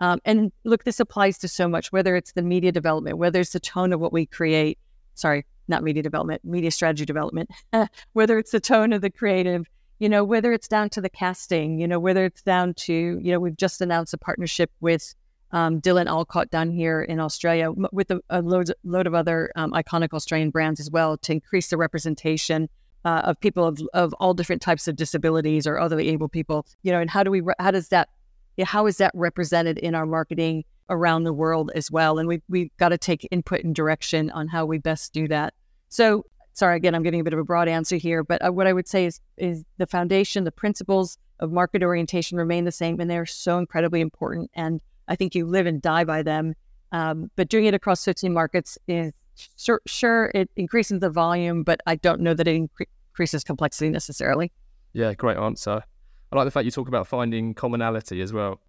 Um, and look, this applies to so much, whether it's the media development, whether it's the tone of what we create. Sorry, not media development, media strategy development. whether it's the tone of the creative, you know, whether it's down to the casting, you know, whether it's down to, you know, we've just announced a partnership with um, Dylan Alcott down here in Australia with a, a load, load of other um, iconic Australian brands as well to increase the representation uh, of people of, of all different types of disabilities or other able people. You know, and how do we, how does that, yeah, how is that represented in our marketing around the world as well? And we we've got to take input and direction on how we best do that. So, sorry again, I'm getting a bit of a broad answer here, but uh, what I would say is is the foundation, the principles of market orientation remain the same, and they're so incredibly important. And I think you live and die by them. Um, but doing it across 15 markets is sure, sure it increases the volume, but I don't know that it incre- increases complexity necessarily. Yeah, great answer. I like the fact you talk about finding commonality as well.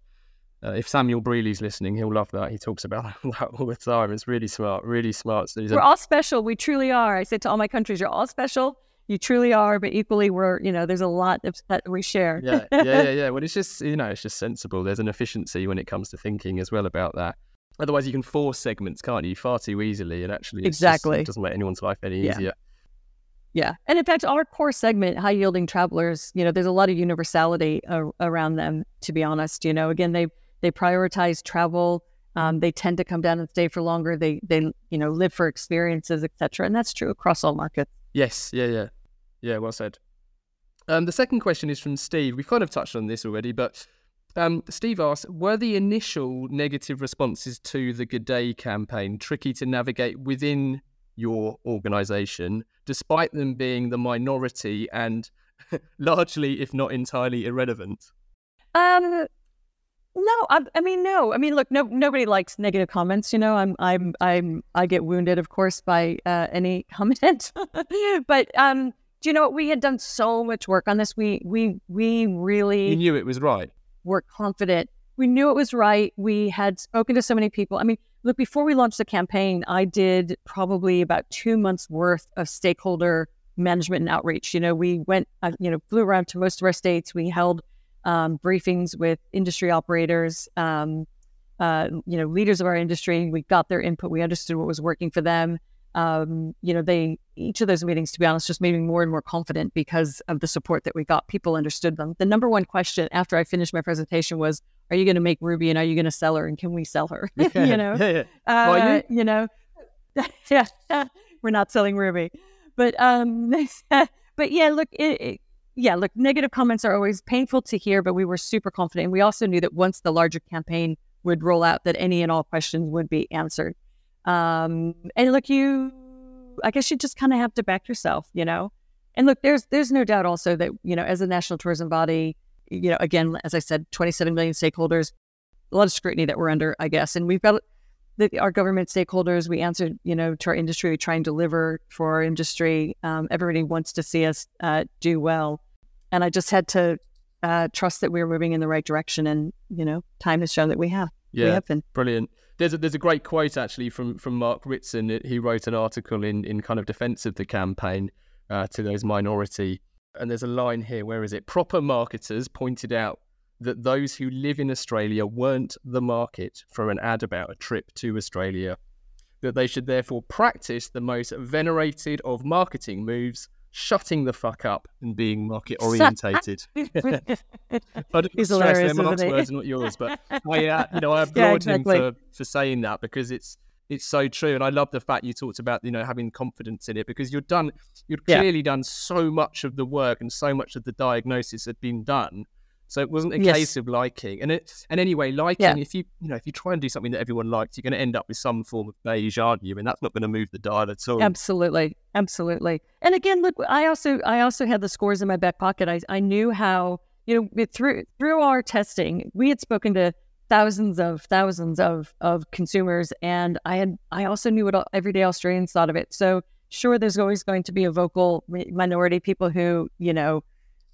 Uh, if Samuel Breeley's listening, he'll love that. He talks about that all the time. It's really smart, really smart, Susan. We're all special. We truly are. I say to all my countries, you're all special. You truly are, but equally, we're you know, there's a lot of, that we share. yeah, yeah, yeah, yeah. Well, it's just you know, it's just sensible. There's an efficiency when it comes to thinking as well about that. Otherwise, you can force segments, can't you, far too easily, and actually, it's just- Exactly. it doesn't make anyone's life any Yeah. easier. Yeah. And in fact, our core segment, high yielding travelers, you know, there's a lot of universality a- around them, to be honest. You know, again, they, they prioritize travel. Um, they tend to come down and stay for longer. They, they, you know, live for experiences, etc. And that's true across all markets. Yes, yeah, yeah, yeah. Well said. Um, the second question is from Steve. We've kind of touched on this already, but um, Steve asks: Were the initial negative responses to the G'Day campaign tricky to navigate within your organisation, despite them being the minority and largely, if not entirely, irrelevant? Um, no, I, I mean, no. I mean, look, no, nobody likes negative comments. You know, I'm, I'm, I'm, I get wounded, of course, by uh, any comment. but um, do you know what? We had done so much work on this. We, we, we really You knew it was right. We're confident. We knew it was right. We had spoken to so many people. I mean, look, before we launched the campaign, I did probably about two months worth of stakeholder management and outreach. You know, we went, uh, you know, flew around to most of our states. We held um, briefings with industry operators, um, uh, you know, leaders of our industry. We got their input. We understood what was working for them. Um, you know, they each of those meetings, to be honest, just made me more and more confident because of the support that we got. People understood them. The number one question after I finished my presentation was, "Are you going to make Ruby and are you going to sell her and can we sell her?" you know, yeah, yeah. uh, you? you know, yeah, we're not selling Ruby, but um, but yeah, look, it, it, yeah, look, negative comments are always painful to hear, but we were super confident. And we also knew that once the larger campaign would roll out, that any and all questions would be answered. Um, and look, you, I guess you just kind of have to back yourself, you know. And look, there's there's no doubt also that you know, as a national tourism body, you know, again, as I said, 27 million stakeholders, a lot of scrutiny that we're under, I guess, and we've got the, our government stakeholders. We answered, you know, to our industry. We try and deliver for our industry. Um, everybody wants to see us uh, do well, and I just had to uh, trust that we were moving in the right direction. And you know, time has shown that we have. Yeah, we have been. brilliant. There's a, there's a great quote actually from from Mark Ritson. He wrote an article in in kind of defence of the campaign uh, to those minority. And there's a line here. Where is it? Proper marketers pointed out that those who live in Australia weren't the market for an ad about a trip to Australia, that they should therefore practice the most venerated of marketing moves, shutting the fuck up and being market orientated. but He's stress hilarious, they're Mark's isn't he? words, not yours. But I, uh, you know, I Yeah, applaud exactly. him for, for saying that because it's it's so true, and I love the fact you talked about you know having confidence in it because you've done you've Yeah. clearly done so much of the work and so much of the diagnosis had been done. So it wasn't a Yes. case of liking, and it and anyway, liking. Yeah. If you you know if you try and do something that everyone likes, you're going to end up with some form of beige, aren't you? And that's not going to move the dial at all. Absolutely, absolutely. And again, look, I also I also had the scores in my back pocket. I I knew how you know through through our testing, we had spoken to thousands of thousands of of consumers, and I had I also knew what everyday Australians thought of it. So sure, there's always going to be a vocal minority people who you know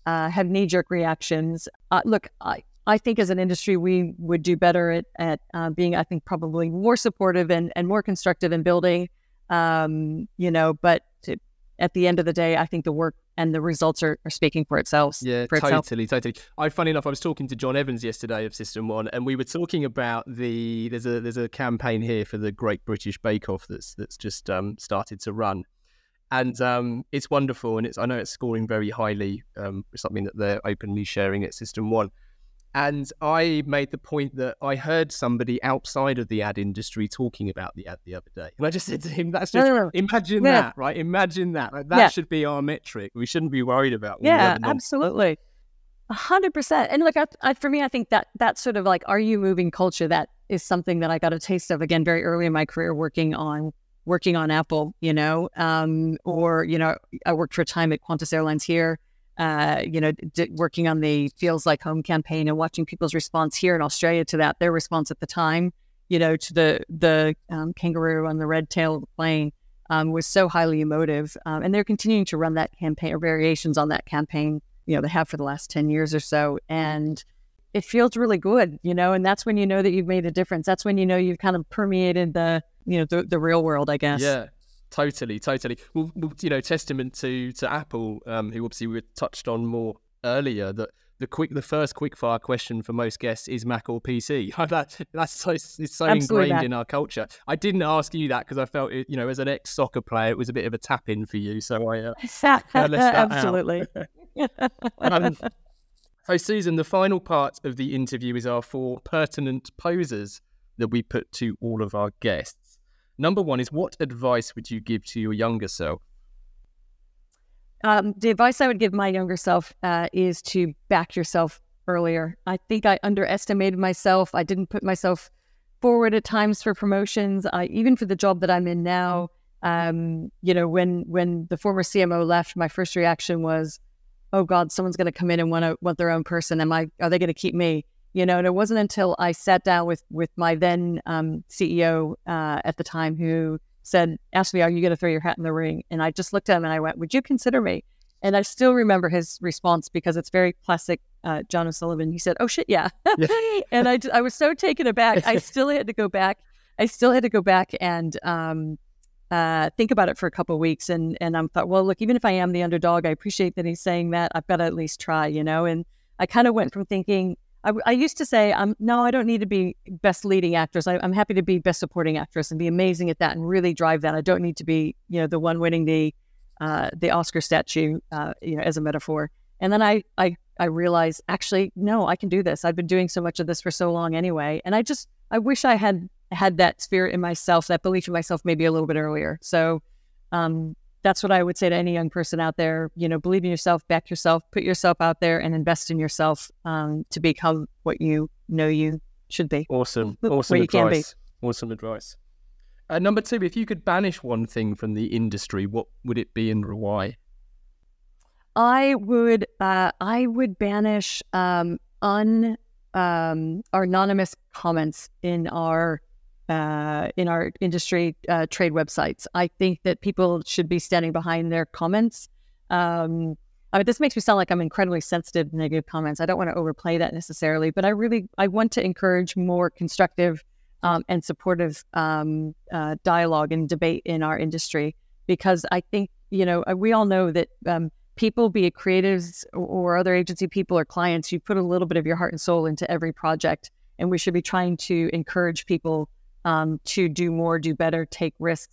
uh, have knee jerk reactions. Uh, look, I. I think as an industry, we would do better at, at uh, being, I think, probably more supportive and, and more constructive in building um, you know, but to, at the end of the day, I think the work and the results are, are speaking for itself. Yeah, for itself. totally, totally. I funny enough, I was talking to Jon Evans yesterday of System One, and we were talking about the there's a there's a campaign here for the Great British Bake Off that's that's just um, started to run, and um, it's wonderful, and it's I know it's scoring very highly. Um, it's something that they're openly sharing at System One. And I made the point that I heard somebody outside of the ad industry talking about the ad the other day. And I just said to him, that's just, no, no. imagine Yeah. that, right? Imagine that. Like, that Yeah. should be our metric. We shouldn't be worried about Yeah, absolutely. A hundred percent. And look, I, I, for me, I think that that sort of like, are you moving culture? That is something that I got a taste of again very early in my career, working on working on Apple. You know, um, or you know, I worked for a time at Qantas Airlines here. Uh, you know, d- working on the Feels Like Home campaign and watching people's response here in Australia to that, their response at the time, you know, to the the um, kangaroo on the red tail plane um, was so highly emotive, um, and they're continuing to run that campaign or variations on that campaign. You know, they have for the last ten years or so, and it feels really good. You know, and that's when you know that you've made a difference. That's when you know you've kind of permeated the you know the, the real world, I guess. Yeah, totally, totally. Well, you know, testament to to Apple, um, who obviously we touched on more earlier. That the quick, the first quick fire question for most guests is Mac or PC. that that's so it's so Absolutely ingrained Mac. in our culture. I didn't ask you that because I felt it, you know, as an ex soccer player, it was a bit of a tap in for you. So I. Uh, that. Absolutely. um, so, Susan, the final part of the interview is our four pertinent posers that we put to all of our guests. Number one is what advice would you give to your younger self? Um, the advice I would give my younger self uh, is to back yourself earlier. I think I underestimated myself. I didn't put myself forward at times for promotions. I, even for the job that I'm in now, um, you know, when when the former CMO left, my first reaction was, "Oh God, someone's going to come in and want to want their own person. Am I? Are they going to keep me?" You know, and it wasn't until I sat down with with my then um, CEO uh, at the time who said, me, Are you going to throw your hat in the ring? And I just looked at him and I went, Would you consider me? And I still remember his response because it's very classic uh, John O'Sullivan. He said, Oh, shit, yeah. and I, I was so taken aback. I still had to go back. I still had to go back and um, uh, think about it for a couple of weeks. And, and I thought, well, look, even if I am the underdog, I appreciate that he's saying that. I've got to at least try, you know? And I kind of went from thinking, I, I used to say, um, no, I don't need to be best leading actress. I, I'm happy to be best supporting actress and be amazing at that and really drive that. I don't need to be, you know, the one winning the uh, the Oscar statue, uh, you know, as a metaphor. And then I, I I realized, actually, no, I can do this. I've been doing so much of this for so long anyway, and I just I wish I had had that spirit in myself, that belief in myself, maybe a little bit earlier. So. Um, that's what I would say to any young person out there. You know, believe in yourself, back yourself, put yourself out there, and invest in yourself um, to become what you know you should be. Awesome. Awesome you can be. advice. Awesome advice. Uh, number two, if you could banish one thing from the industry, what would it be and why? I would, uh, I would banish um, un um, or anonymous comments in our uh, in our industry uh, trade websites. I think that people should be standing behind their comments. Um, I mean, this makes me sound like I'm incredibly sensitive to negative comments. I don't want to overplay that necessarily, but I really I want to encourage more constructive um, and supportive um, uh, dialogue and debate in our industry because I think you know we all know that um, people, be it creatives or other agency people or clients, you put a little bit of your heart and soul into every project, and we should be trying to encourage people um, to do more, do better, take risks.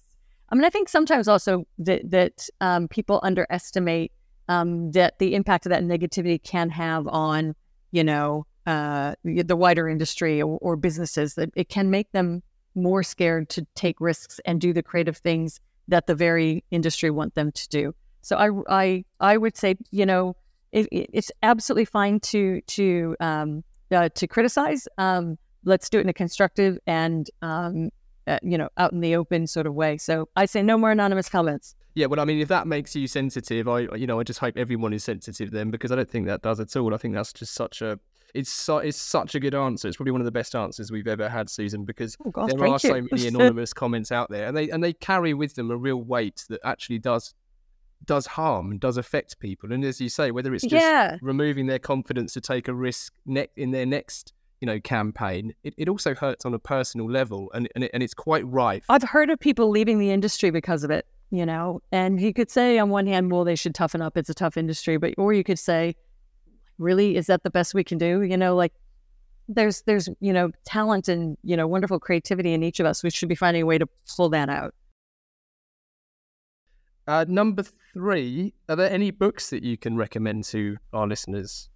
I mean, I think sometimes also that that um, people underestimate um, that the impact of that negativity can have on, you know, uh, the wider industry or, or businesses. That it can make them more scared to take risks and do the creative things that the very industry want them to do. So I I I would say, you know, it, it's absolutely fine to to um, uh, to criticize. Um, let's do it in a constructive and um, uh, you know out in the open sort of way. So I say no more anonymous comments. Yeah, well, I mean, if that makes you sensitive, I you know I just hope everyone is sensitive then because I don't think that does at all. I think that's just such a it's so, it's such a good answer. It's probably one of the best answers we've ever had, Susan, because oh, gosh, there are so many anonymous comments out there, and they and they carry with them a real weight that actually does does harm and does affect people. And as you say, whether it's just yeah. removing their confidence to take a risk ne- in their next you know campaign it, it also hurts on a personal level and and, it, and it's quite rife. I've heard of people leaving the industry because of it you know? And you could say on one hand well they should toughen up it's a tough industry but or you could say really is that the best we can do? You know like there's there's you know talent and you know wonderful creativity in each of us. We should be finding a way to pull that out. Uh, number three are there any books that you can recommend to our listeners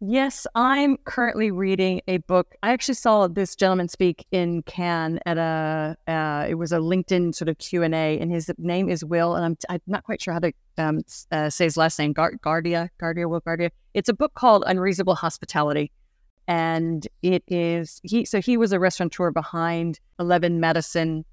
Yes, I'm currently reading a book. I actually saw this gentleman speak in Cannes at a. Uh, it was a LinkedIn sort of Q and A, and his name is Will, and I'm, I'm not quite sure how to um, uh, say his last name. Gar- Guidara, Guidara, Will Guidara. It's a book called Unreasonable Hospitality, and it is he. So he was a restaurateur behind Eleven Madison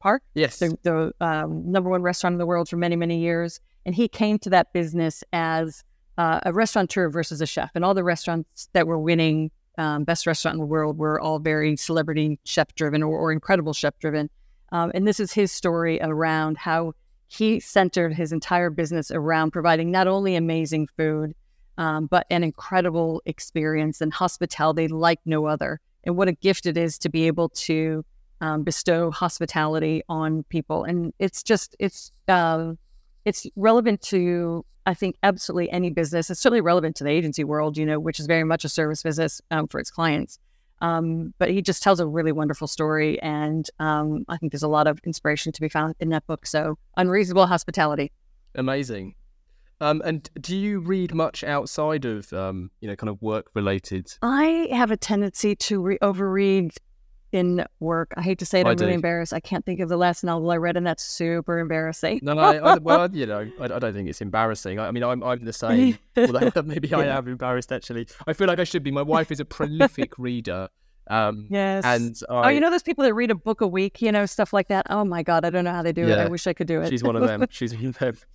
Park. Yes, the, the um, number one restaurant in the world for many many years, and he came to that business as uh, a restaurateur versus a chef, and all the restaurants that were winning um, best restaurant in the world were all very celebrity chef driven or, or, incredible chef driven. Um, and this is his story around how he centered his entire business around providing not only amazing food, um, but an incredible experience and hospitality like no other. And what a gift it is to be able to um, bestow hospitality on people. And it's just, it's, um, it's relevant to I think absolutely any business. It's certainly relevant to the agency world, you know, which is very much a service business um, for its clients. Um, but he just tells a really wonderful story, and um, I think there's a lot of inspiration to be found in that book. So, Unreasonable Hospitality. Amazing. Um, and do you read much outside of, um, you know, kind of work related? I have a tendency to re- overread in work. I hate to say it, I'm really embarrassed. I can't think of the last novel I read, and that's super embarrassing. No, no, I, I, well, you know, I, I, don't think it's embarrassing. I, I mean, I'm, I'm the same. Although maybe I am embarrassed. Actually, I feel like I should be. My wife is a prolific reader. Um, yes. And oh, you know those people that read a book a week, you know, stuff like that. Oh my god, I don't know how they do yeah. it. I wish I could do it. She's one of them. She's one of them.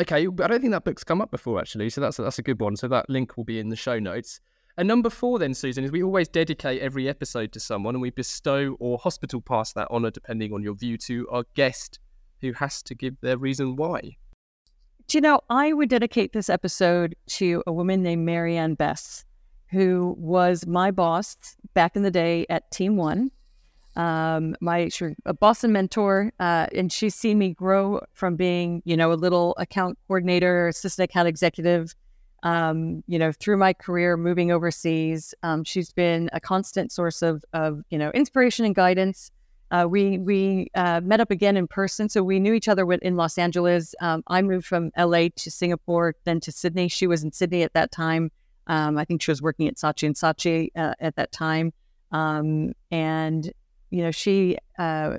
Okay, I don't think that book's come up before actually, so that's that's a good one. So that link will be in the show notes. And number four, then, Susan, is we always dedicate every episode to someone and we bestow or hospital pass that honour, depending on your view, to our guest who has to give their reason why. Do you know, I would dedicate this episode to a woman named Marianne Bess, who was my boss back in the day at Team One. Um, my a boss and mentor, uh, and she's seen me grow from being, you know, a little account coordinator, assistant account executive, um, you know, through my career moving overseas. Um, she's been a constant source of, of you know, inspiration and guidance. Uh, we we uh, met up again in person, so we knew each other in Los Angeles. Um, I moved from LA to Singapore, then to Sydney. She was in Sydney at that time. Um, I think she was working at Saatchi and Saatchi uh, at that time, um, and you know, she uh,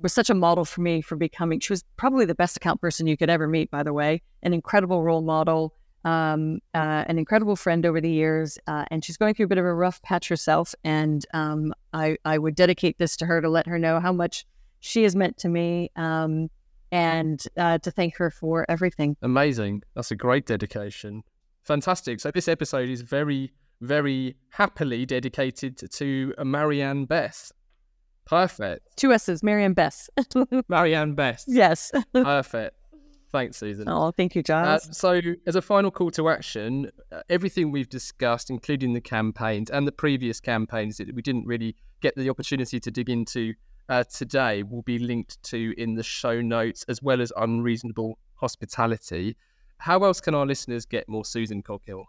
was such a model for me for becoming. She was probably the best account person you could ever meet. By the way, an incredible role model um, uh, an incredible friend over the years, uh, and she's going through a bit of a rough patch herself. And um, I, I would dedicate this to her to let her know how much she has meant to me um, and uh, to thank her for everything. Amazing. That's a great dedication. Fantastic. So, this episode is very, very happily dedicated to Marianne Bess. Perfect. Two S's, Marianne Bess. Marianne Best. yes. Perfect. Thanks, Susan. Oh, thank you, Uh, so, as a final call to action, uh, everything we've discussed, including the campaigns and the previous campaigns that we didn't really get the opportunity to dig into uh, today, will be linked to in the show notes, as well as unreasonable hospitality. How else can our listeners get more Susan Coghill?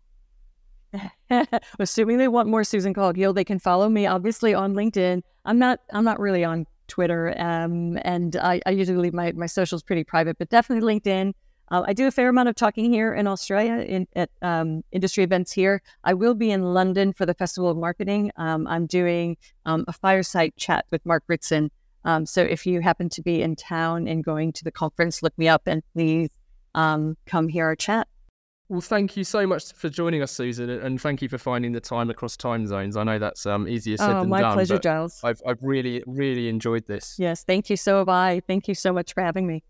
Assuming they want more Susan Coghill, they can follow me obviously on LinkedIn. I'm not I'm not really on Twitter, um, and I, I usually leave my, my socials pretty private, but definitely LinkedIn. Uh, I do a fair amount of talking here in Australia in, at um, industry events here. I will be in London for the Festival of Marketing. Um, I'm doing um, a fireside chat with Mark Ritson. Um, so if you happen to be in town and going to the conference, look me up and please um, come hear our chat. Well, thank you so much for joining us, Susan, and thank you for finding the time across time zones. I know that's um, easier said Oh, than my done. My pleasure, Giles. I've, I've really, really enjoyed this. Yes, thank you. So have I. Thank you so much for having me.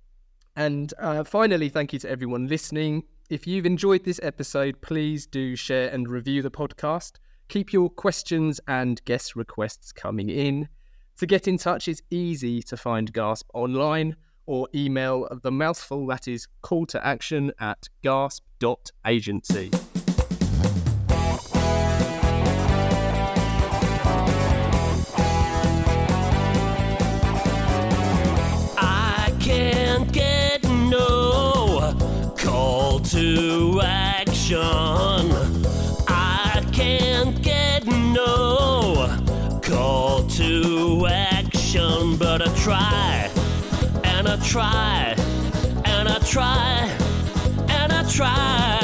And uh, finally, thank you to everyone listening. If you've enjoyed this episode, please do share and review the podcast. Keep your questions and guest requests coming in. To get in touch, it's easy to find Gasp online or email the mouthful that is call to action at gasp.agency. I can't get no call to action. I can't get no call to action, but I try and I try and I try and I try.